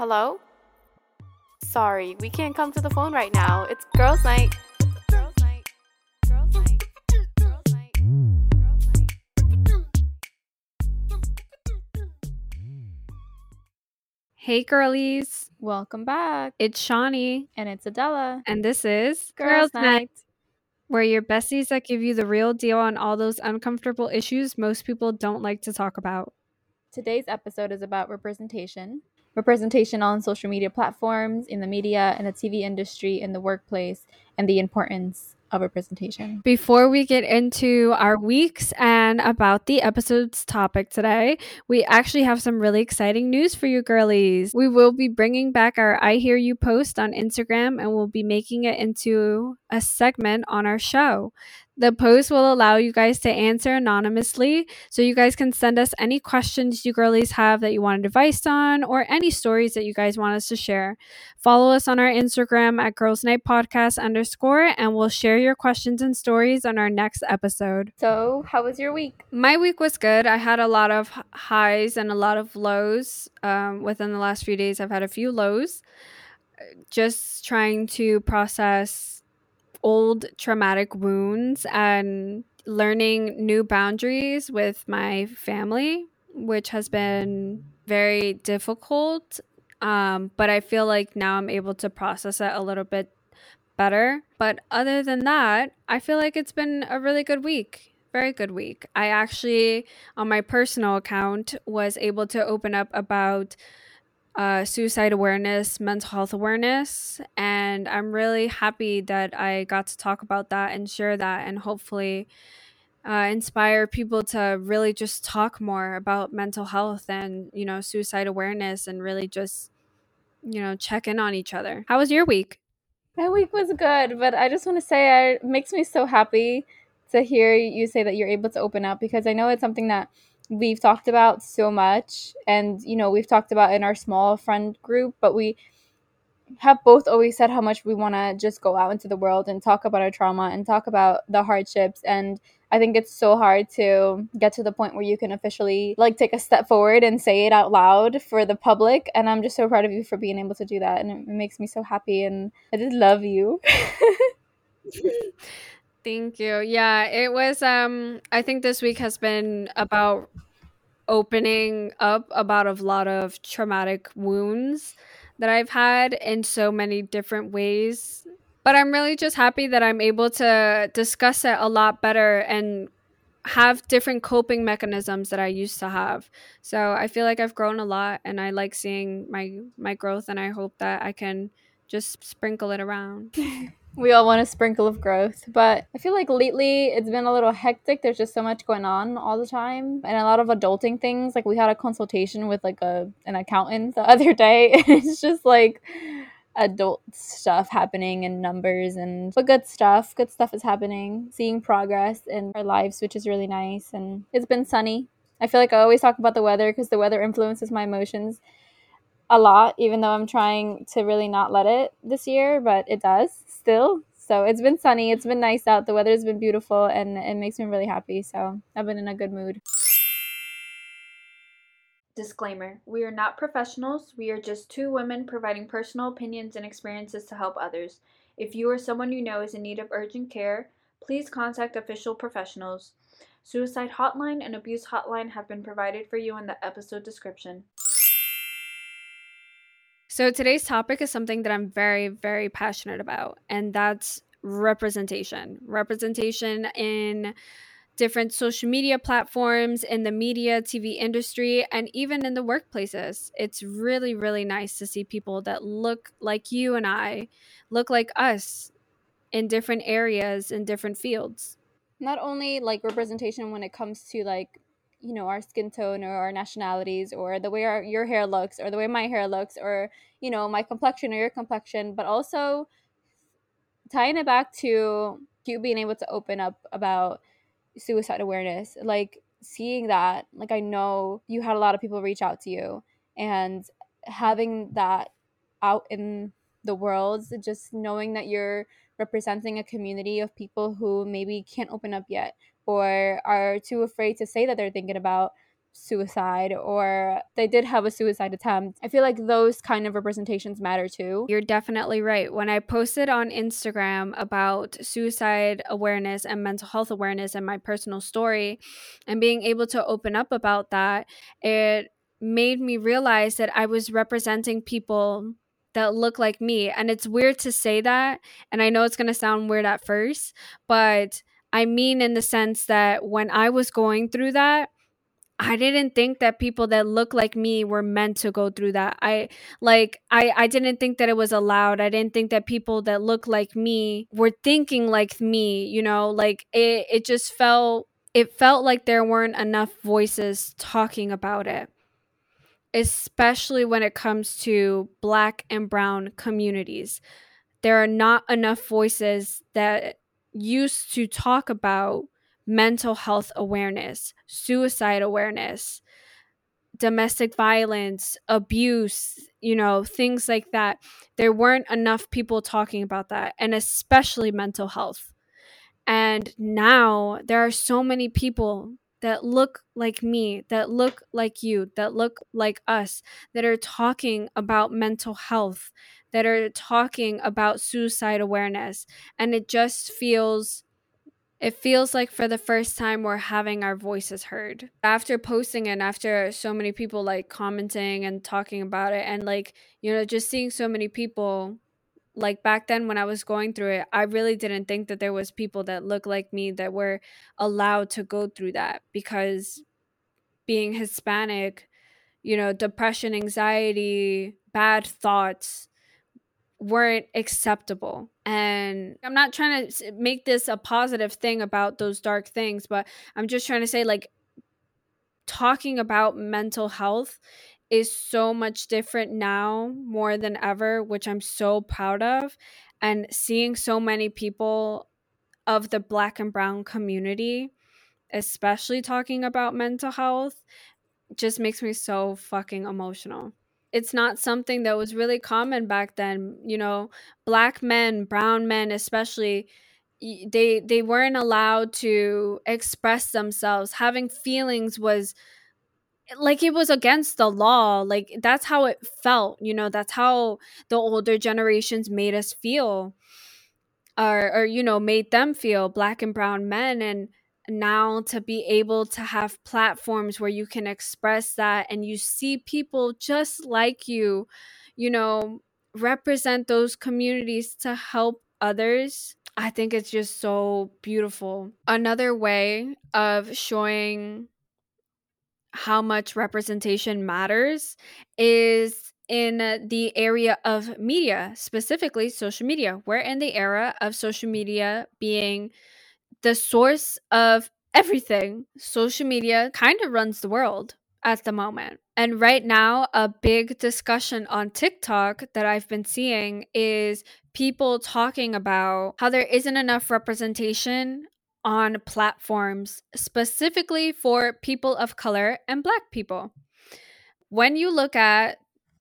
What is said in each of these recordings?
Hello? Sorry, we can't come to the phone right now. It's girls' night. Girls' night. Girls' night. Girls' night. Girls' night. Hey girlies, Welcome back. it's Shani, And it's Adela. and this is Girls' Night. where your besties that give you the real deal on all those uncomfortable issues most people don't like to talk about. Today's episode is about representation. Representation on social media platforms, in the media, in the TV industry, in the workplace, and the importance of representation. Before we get into our weeks and about the episode's topic today, we actually have some really exciting news for you girlies. We will be bringing back our I Hear You post on Instagram and we'll be making it into a segment on our show. The post will allow you guys to answer anonymously, so you guys can send us any questions you girlies have that you want advice on or any stories that you guys want us to share. Follow us on our Instagram at Girls Night Podcast underscore, and we'll share your questions and stories on our next episode. So, how was your week? My week was good. I had a lot of highs and a lot of lows. Um, within the last few days, I've had a few lows. Just trying to process old traumatic wounds and learning new boundaries with my family, which has been very difficult. Um, but I feel like now I'm able to process it a little bit better. But other than that, I feel like it's been a really good week. Very good week. I actually, on my personal account, was able to open up about uh, suicide awareness, mental health awareness, and I'm really happy that I got to talk about that and share that, and hopefully uh, inspire people to really just talk more about mental health and you know suicide awareness, and really just you know check in on each other. How was your week? My week was good, but I just want to say it makes me so happy to hear you say that you're able to open up because I know it's something that we've talked about so much and you know we've talked about in our small friend group but we have both always said how much we want to just go out into the world and talk about our trauma and talk about the hardships and I think it's so hard to get to the point where you can officially like take a step forward and say it out loud for the public and I'm just so proud of you for being able to do that and it makes me so happy and I just love you. Thank you. Yeah, it was um I think this week has been about opening up about a lot of traumatic wounds that I've had in so many different ways. But I'm really just happy that I'm able to discuss it a lot better and have different coping mechanisms that I used to have. So I feel like I've grown a lot and I like seeing my my growth and I hope that I can just sprinkle it around. we all want a sprinkle of growth but i feel like lately it's been a little hectic. There's just so much going on all the time and a lot of adulting things. Like we had a consultation with like a an accountant the other day it's just like adult stuff happening and numbers and but good stuff. Good stuff is happening. Seeing progress in our lives which is really nice and it's been sunny. I feel like i always talk about the weather because the weather influences my emotions a lot, even though I'm trying to really not let it this year, but it does still. So it's been sunny, it's been nice out, the weather's been beautiful, and it makes me really happy. So I've been in a good mood. Disclaimer We are not professionals. We are just two women providing personal opinions and experiences to help others. If you or someone you know is in need of urgent care, please contact official professionals. Suicide hotline and abuse hotline have been provided for you in the episode description. So today's topic is something that I'm very, very passionate about, and that's representation. Representation in different social media platforms, in the media, TV industry, and even in the workplaces. It's really, really nice to see people that look like you and I, look like us in different areas, in different fields. Not only like representation when it comes to like, you know, our skin tone or our nationalities or the way our, your hair looks or the way my hair looks or, you know, my complexion or your complexion, but also tying it back to you being able to open up about suicide awareness like seeing that like i know you had a lot of people reach out to you and having that out in the world just knowing that you're representing a community of people who maybe can't open up yet or are too afraid to say that they're thinking about suicide or they did have a suicide attempt. I feel like those kind of representations matter too. You're definitely right. When I posted on Instagram about suicide awareness and mental health awareness and my personal story and being able to open up about that, it made me realize that I was representing people that look like me. And it's weird to say that. And I know it's going to sound weird at first, but I mean, in the sense that when I was going through that, I didn't think that people that look like me were meant to go through that. I like I I didn't think that it was allowed. I didn't think that people that look like me were thinking like me, you know, like it it just felt it felt like there weren't enough voices talking about it. Especially when it comes to black and brown communities. There are not enough voices that used to talk about mental health awareness, suicide awareness, domestic violence, abuse, you know, things like that. There weren't enough people talking about that, and especially mental health. And now there are so many people that look like me, that look like you, that look like us, that are talking about mental health, that are talking about suicide awareness. And it just feels it feels like for the first time we're having our voices heard. After posting and after so many people like commenting and talking about it and like, you know, just seeing so many people like back then when I was going through it, I really didn't think that there was people that looked like me that were allowed to go through that because being Hispanic, you know, depression, anxiety, bad thoughts, weren't acceptable. And I'm not trying to make this a positive thing about those dark things, but I'm just trying to say, like, talking about mental health is so much different now more than ever, which I'm so proud of. And seeing so many people of the black and brown community, especially talking about mental health, just makes me so fucking emotional it's not something that was really common back then you know black men brown men especially they they weren't allowed to express themselves having feelings was like it was against the law like that's how it felt you know that's how the older generations made us feel or or you know made them feel black and brown men and now to be able to have platforms where you can express that and you see people just like you, you know, represent those communities to help others. I think it's just so beautiful. Another way of showing how much representation matters is in the area of media, specifically social media. We're in the era of social media being the source of everything. Social media kind of runs the world at the moment. And right now, a big discussion on TikTok that I've been seeing is people talking about how there isn't enough representation on platforms specifically for people of color and black people. When you look at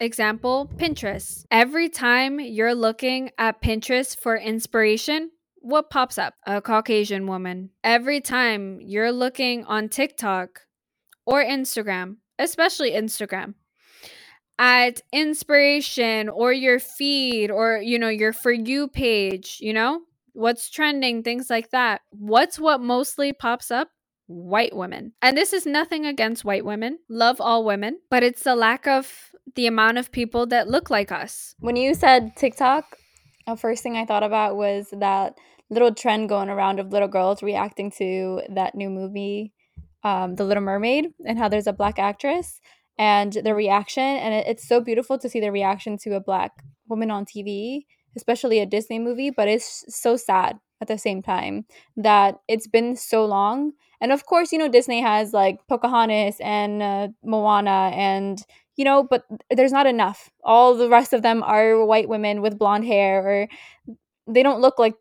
example Pinterest, every time you're looking at Pinterest for inspiration, what pops up? A Caucasian woman. Every time you're looking on TikTok or Instagram, especially Instagram, at inspiration or your feed or, you know, your For You page, you know, what's trending, things like that. What's what mostly pops up? White women. And this is nothing against white women. Love all women, but it's the lack of the amount of people that look like us. When you said TikTok, the first thing I thought about was that little trend going around of little girls reacting to that new movie, um, The Little Mermaid, and how there's a black actress and the reaction. And it, it's so beautiful to see the reaction to a black woman on TV, especially a Disney movie, but it's so sad at the same time that it's been so long. And of course, you know, Disney has like Pocahontas and uh, Moana and you know, but there's not enough. All the rest of them are white women with blonde hair or they don't look like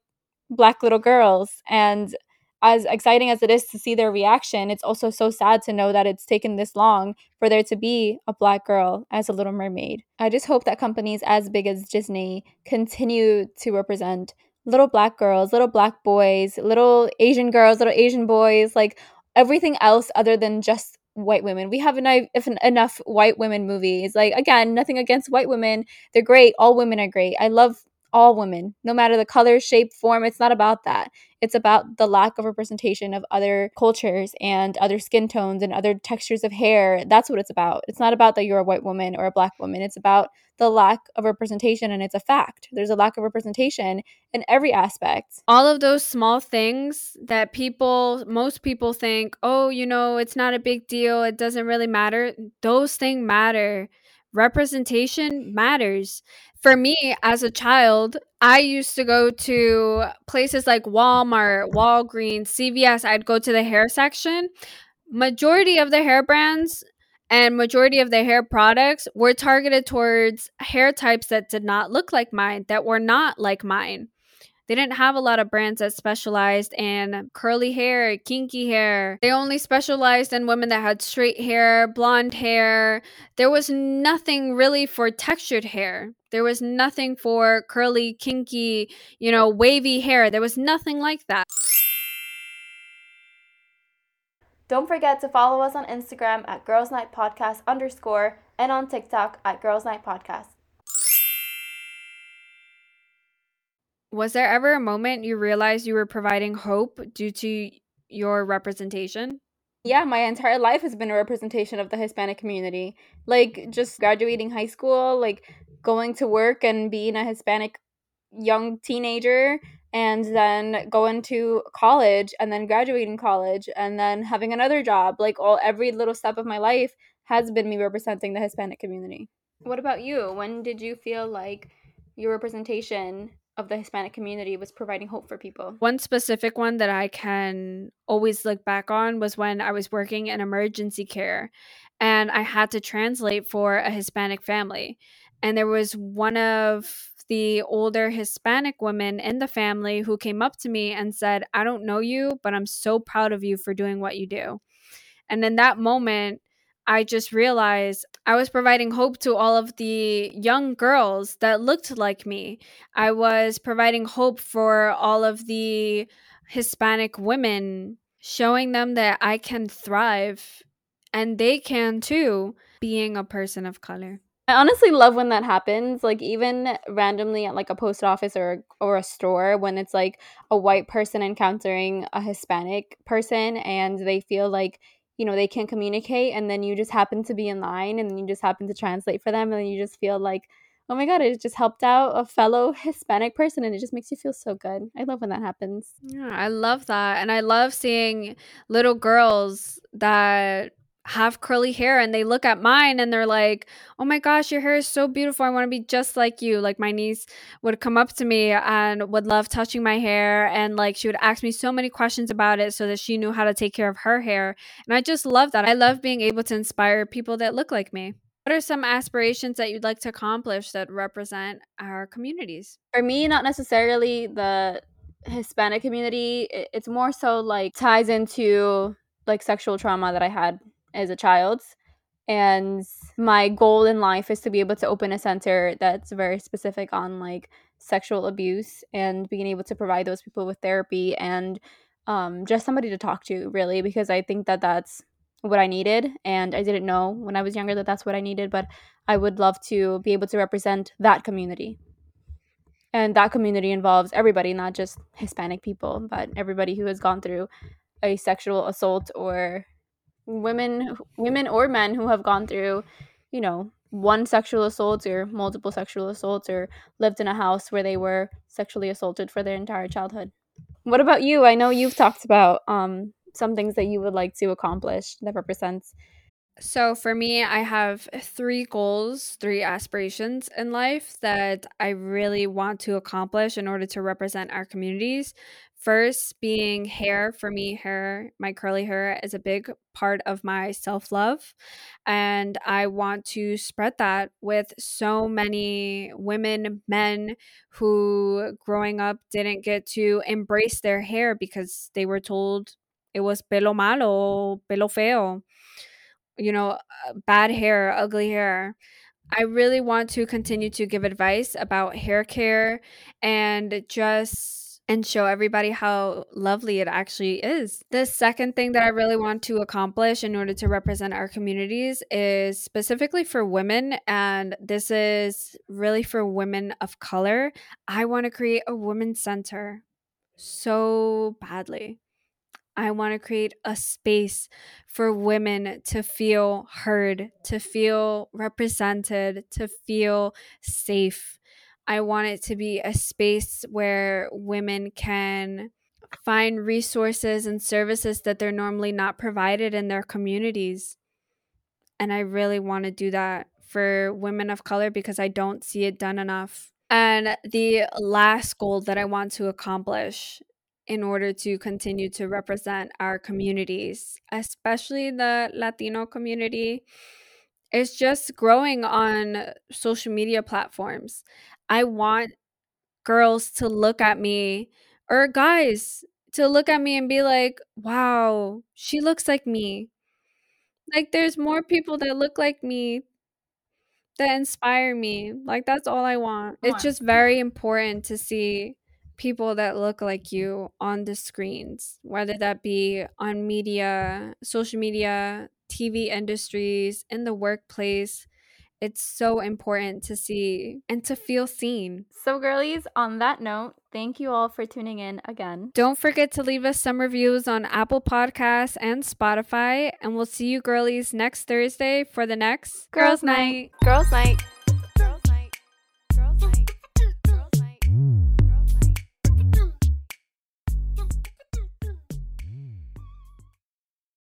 black little girls and as exciting as it is to see their reaction, it's also so sad to know that it's taken this long for there to be a black girl as a little mermaid. I just hope that companies as big as Disney continue to represent little black girls, little black boys, little Asian girls, little Asian boys, like everything else other than just white women. We have enough, enough white women movies. Like again, nothing against white women. They're great. All women are great. I love all women, no matter the color, shape, form. It's not about that. It's about the lack of representation of other cultures and other skin tones and other textures of hair. That's what it's about. It's not about that you're a white woman or a black woman. It's about the lack of representation, and it's a fact. There's a lack of representation in every aspect. All of those small things that people, most people think, oh, you know, it's not a big deal. It doesn't really matter. Those things matter representation matters. For me as a child, I used to go to places like Walmart, Walgreens, CVS. I'd go to the hair section. Majority of the hair brands and majority of the hair products were targeted towards hair types that did not look like mine, that were not like mine they didn't have a lot of brands that specialized in curly hair, kinky hair. They only specialized in women that had straight hair, blonde hair. There was nothing really for textured hair. There was nothing for curly, kinky, you know, wavy hair. There was nothing like that. Don't forget to follow us on Instagram at Girls Night Podcast underscore and on TikTok at Girls Night Podcast. Was there ever a moment you realized you were providing hope due to your representation? Yeah, my entire life has been a representation of the Hispanic community. Like just graduating high school, like going to work and being a Hispanic young teenager and then going to college and then graduating college and then having another job. Like all every little step of my life has been me representing the Hispanic community. What about you? When did you feel like your representation of the Hispanic community was providing hope for people. One specific one that I can always look back on was when I was working in emergency care and I had to translate for a Hispanic family. And there was one of the older Hispanic women in the family who came up to me and said, I don't know you, but I'm so proud of you for doing what you do. And in that moment, I just realized I was providing hope to all of the young girls that looked like me. I was providing hope for all of the Hispanic women, showing them that I can thrive and they can too, being a person of color. I honestly love when that happens, like even randomly at like a post office or or a store when it's like a white person encountering a Hispanic person and they feel like you know they can't communicate and then you just happen to be in line and you just happen to translate for them and then you just feel like oh my god it just helped out a fellow hispanic person and it just makes you feel so good. I love when that happens. Yeah i love that and i love seeing little girls that have curly hair and they look at mine and they're like, "Oh my gosh, your hair is so beautiful. I want to be just like you." Like my niece would come up to me and would love touching my hair and like she would ask me so many questions about it so that she knew how to take care of her hair. And I just love that. I love being able to inspire people that look like me. What are some aspirations that you'd like to accomplish that represent our communities? For me, not necessarily the Hispanic community. It's more so like ties into like sexual trauma that I had as a child. And my goal in life is to be able to open a center that's very specific on like sexual abuse and being able to provide those people with therapy and um, just somebody to talk to, really, because I think that that's what I needed. And I didn't know when I was younger that that's what I needed, but I would love to be able to represent that community. And that community involves everybody, not just Hispanic people, but everybody who has gone through a sexual assault or women women or men who have gone through you know one sexual assault or multiple sexual assaults or lived in a house where they were sexually assaulted for their entire childhood what about you i know you've talked about um some things that you would like to accomplish that represents so for me, I have three goals, three aspirations in life that I really want to accomplish in order to represent our communities. First, being hair. For me, hair, my curly hair is a big part of my self love. And I want to spread that with so many women, men who growing up didn't get to embrace their hair because they were told it was pelo malo, pelo feo, you know, uh, bad hair, ugly hair. I really want to continue to give advice about hair care and just and show everybody how lovely it actually is. The second thing that I really want to accomplish in order to represent our communities is specifically for women, and this is really for women of color. I want to create a women's center so badly. I want to create a space for women to feel heard, to feel represented, to feel safe I want it to be a space where women can find resources and services that they're normally not provided in their communities. And I really want to do that for women of color because I don't see it done enough. And the last goal that I want to accomplish in order to continue to represent our communities, especially the Latino community, is just growing on social media platforms. I want girls to look at me or guys to look at me and be like, wow, she looks like me. Like, there's more people that look like me that inspire me. Like, that's all I want. It's just very important to see people that look like you on the screens, whether that be on media, social media, TV industries, in the workplace. It's so important to see and to feel seen. So, girlies, on that note, thank you all for tuning in again. Don't forget to leave us some reviews on Apple Podcasts and Spotify. And we'll see you, girlies, next Thursday for the next Girls' Night. Girls' Night.